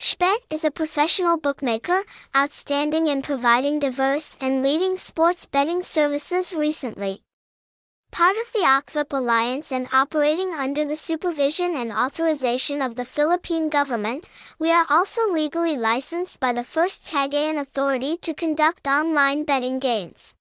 SHBET is a professional bookmaker, outstanding in providing diverse and leading sports betting services recently. Part of the OKVIP Alliance and operating under the supervision and authorization of the Philippine government, we are also legally licensed by the First Cagayan Authority to conduct online betting games.